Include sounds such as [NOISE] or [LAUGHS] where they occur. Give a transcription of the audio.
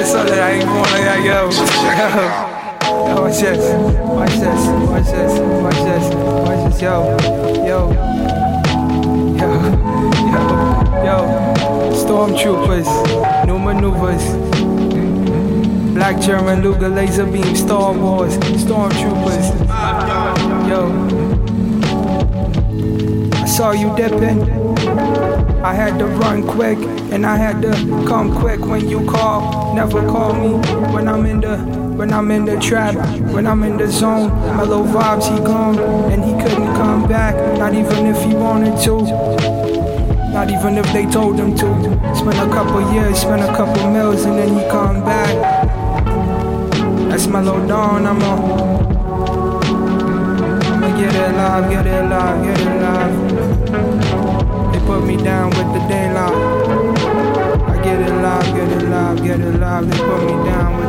this so that I ain't going like, yo, [LAUGHS] yo. Yo, watch this, watch this, watch this, watch this, watch this, yo, yo, yo, yo, yo. Stormtroopers, new maneuvers. Black German Luger laser beam, Star Wars, Stormtroopers. Saw you dipping. I had to run quick and I had to come quick when you call. Never call me when I'm in the when I'm in the trap, when I'm in the zone. My Mellow vibes, he gone and he couldn't come back, not even if he wanted to. Not even if they told him to. Spend a couple years, spend a couple mils, and then he come back. That's Mellow Dawn, I'm a. I'ma get it live, get it live, get it live. It live. They put me down